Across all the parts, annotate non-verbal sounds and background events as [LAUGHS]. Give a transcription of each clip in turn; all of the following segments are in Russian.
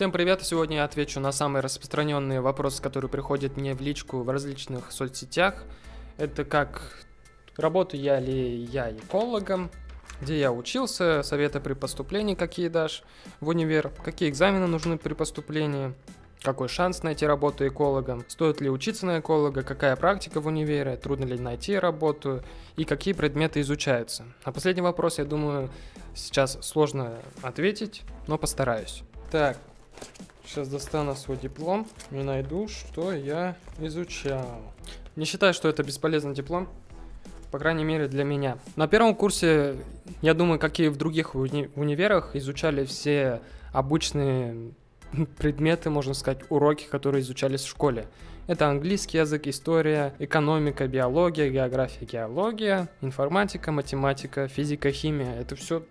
Всем привет! Сегодня я отвечу на самые распространенные вопросы, которые приходят мне в личку в различных соцсетях. Это как работаю я ли я экологом, где я учился, советы при поступлении какие дашь в универ, какие экзамены нужны при поступлении, какой шанс найти работу экологом, стоит ли учиться на эколога, какая практика в универе, трудно ли найти работу и какие предметы изучаются. На последний вопрос, я думаю, сейчас сложно ответить, но постараюсь. Так, сейчас достану свой диплом и найду, что я изучал. Не считаю, что это бесполезный диплом, по крайней мере для меня. На первом курсе, я думаю, как и в других уни- универах, изучали все обычные [LAUGHS] предметы, можно сказать, уроки, которые изучались в школе. Это английский язык, история, экономика, биология, география, геология, информатика, математика, физика, химия. Это все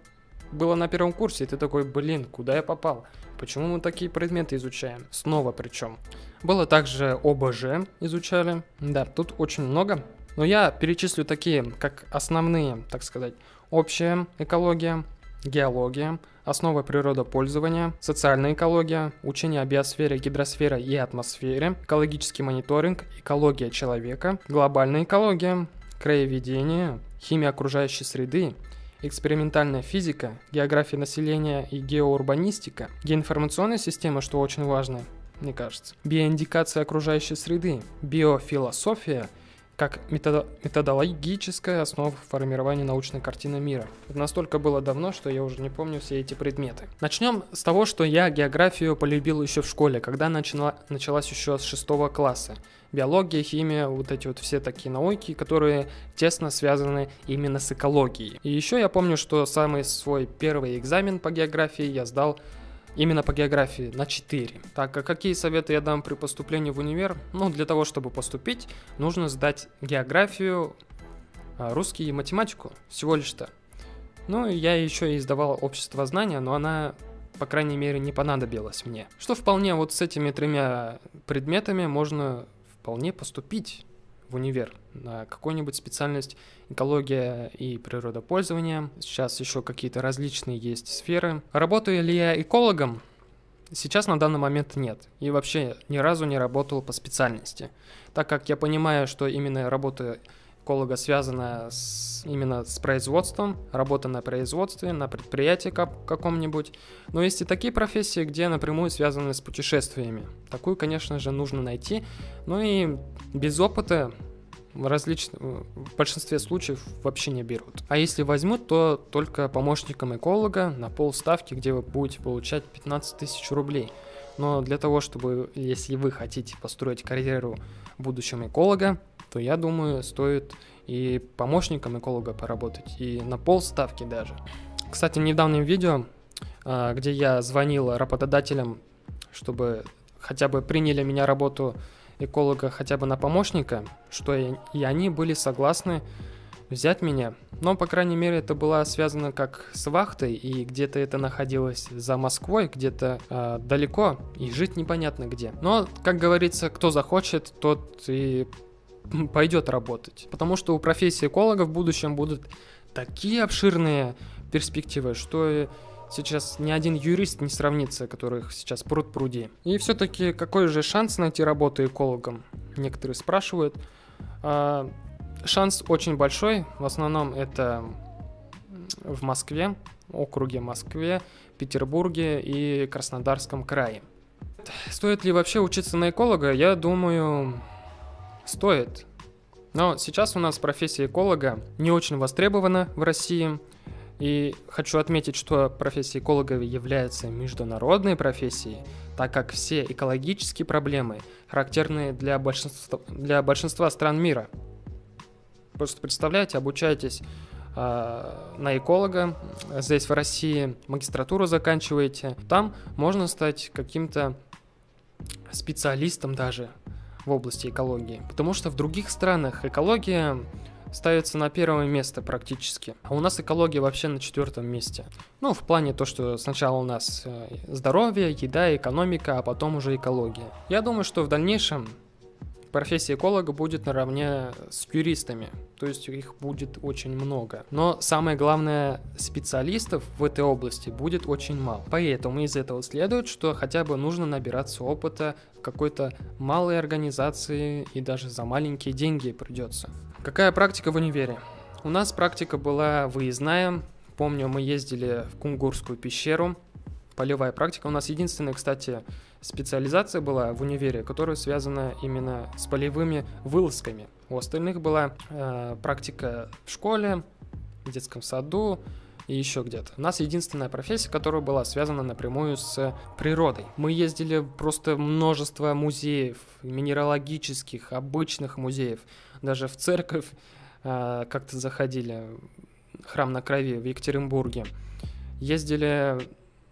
было на первом курсе, и ты такой, блин, куда я попал? Почему мы такие предметы изучаем? Снова причем. Было также ОБЖ изучали. Да, тут очень много. Но я перечислю такие, как основные, так сказать, общая экология, геология, основа природопользования, социальная экология, учение о биосфере, гидросфере и атмосфере, экологический мониторинг, экология человека, глобальная экология, краеведение, химия окружающей среды, экспериментальная физика, география населения и геоурбанистика, геоинформационная система, что очень важно, мне кажется, биоиндикация окружающей среды, биофилософия – как методо- методологическая основа формирования научной картины мира. Это настолько было давно, что я уже не помню все эти предметы. Начнем с того, что я географию полюбил еще в школе, когда начала, началась еще с шестого класса. Биология, химия, вот эти вот все такие науки, которые тесно связаны именно с экологией. И еще я помню, что самый свой первый экзамен по географии я сдал именно по географии на 4. Так, а какие советы я дам при поступлении в универ? Ну, для того, чтобы поступить, нужно сдать географию, а, русский и математику, всего лишь-то. Ну, я еще и сдавал общество знания, но она, по крайней мере, не понадобилась мне. Что вполне вот с этими тремя предметами можно вполне поступить в универ на какую-нибудь специальность экология и природопользование. Сейчас еще какие-то различные есть сферы. Работаю ли я экологом? Сейчас на данный момент нет. И вообще ни разу не работал по специальности. Так как я понимаю, что именно работа эколога связана с, именно с производством, работа на производстве, на предприятии как, каком-нибудь. Но есть и такие профессии, где напрямую связаны с путешествиями. Такую, конечно же, нужно найти. Ну и без опыта в, различных, в большинстве случаев вообще не берут. А если возьмут, то только помощником эколога на полставки, где вы будете получать 15 тысяч рублей. Но для того, чтобы, если вы хотите построить карьеру будущего эколога, то я думаю, стоит и помощником эколога поработать, и на полставки даже. Кстати, в недавнем видео, а, где я звонил работодателям, чтобы хотя бы приняли меня работу эколога хотя бы на помощника, что и, они были согласны взять меня. Но, по крайней мере, это было связано как с вахтой, и где-то это находилось за Москвой, где-то э, далеко, и жить непонятно где. Но, как говорится, кто захочет, тот и пойдет работать. Потому что у профессии эколога в будущем будут такие обширные перспективы, что сейчас ни один юрист не сравнится, которых сейчас пруд пруди. И все-таки какой же шанс найти работу экологом? Некоторые спрашивают. А, шанс очень большой. В основном это в Москве, округе Москве, Петербурге и Краснодарском крае. Стоит ли вообще учиться на эколога? Я думаю, стоит. Но сейчас у нас профессия эколога не очень востребована в России. И хочу отметить, что профессия эколога является международной профессией, так как все экологические проблемы характерны для большинства, для большинства стран мира. Просто представляете, обучаетесь э, на эколога, здесь в России магистратуру заканчиваете, там можно стать каким-то специалистом даже в области экологии. Потому что в других странах экология ставится на первое место практически. А у нас экология вообще на четвертом месте. Ну, в плане то, что сначала у нас э, здоровье, еда, экономика, а потом уже экология. Я думаю, что в дальнейшем профессия эколога будет наравне с юристами, то есть их будет очень много. Но самое главное, специалистов в этой области будет очень мало. Поэтому из этого следует, что хотя бы нужно набираться опыта в какой-то малой организации и даже за маленькие деньги придется. Какая практика в универе? У нас практика была выездная. Помню, мы ездили в Кунгурскую пещеру, полевая практика. У нас единственная, кстати, специализация была в универе, которая связана именно с полевыми вылазками. У остальных была э, практика в школе, в детском саду и еще где-то. У нас единственная профессия, которая была связана напрямую с природой. Мы ездили просто множество музеев, минералогических, обычных музеев. Даже в церковь э, как-то заходили, храм на крови в Екатеринбурге. Ездили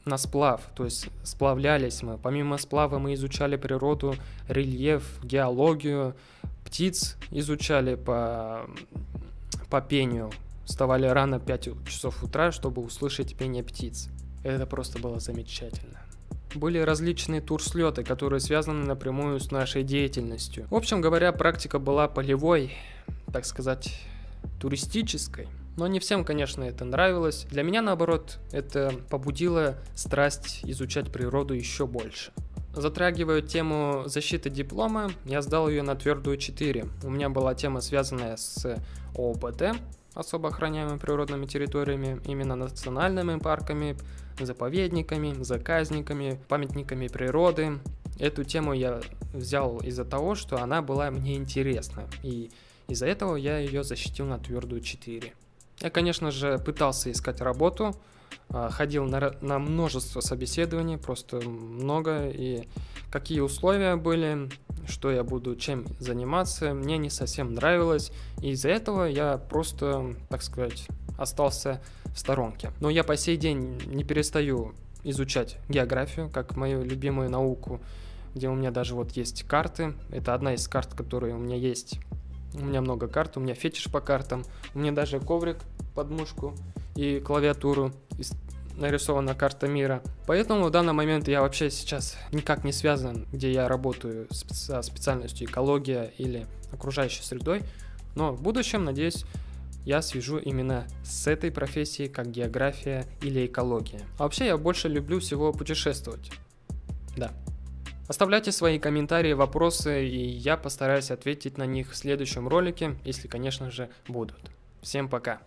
на сплав, то есть сплавлялись мы. Помимо сплава мы изучали природу, рельеф, геологию, птиц изучали по, по пению. Вставали рано 5 часов утра, чтобы услышать пение птиц. Это просто было замечательно. Были различные турслеты, которые связаны напрямую с нашей деятельностью. В общем говоря, практика была полевой, так сказать, туристической. Но не всем, конечно, это нравилось. Для меня, наоборот, это побудило страсть изучать природу еще больше. Затрагивая тему защиты диплома, я сдал ее на твердую 4. У меня была тема, связанная с ОПТ, особо охраняемыми природными территориями, именно национальными парками, заповедниками, заказниками, памятниками природы. Эту тему я взял из-за того, что она была мне интересна, и из-за этого я ее защитил на твердую 4. Я, конечно же, пытался искать работу, а, ходил на, на множество собеседований, просто много, и какие условия были, что я буду чем заниматься, мне не совсем нравилось, и из-за этого я просто, так сказать, остался в сторонке. Но я по сей день не перестаю изучать географию, как мою любимую науку, где у меня даже вот есть карты. Это одна из карт, которые у меня есть у меня много карт, у меня фетиш по картам. У меня даже коврик под мушку и клавиатуру нарисована карта мира. Поэтому в данный момент я вообще сейчас никак не связан, где я работаю со специальностью экология или окружающей средой. Но в будущем, надеюсь, я свяжу именно с этой профессией, как география или экология. А вообще я больше люблю всего путешествовать. Да. Оставляйте свои комментарии, вопросы, и я постараюсь ответить на них в следующем ролике, если, конечно же, будут. Всем пока!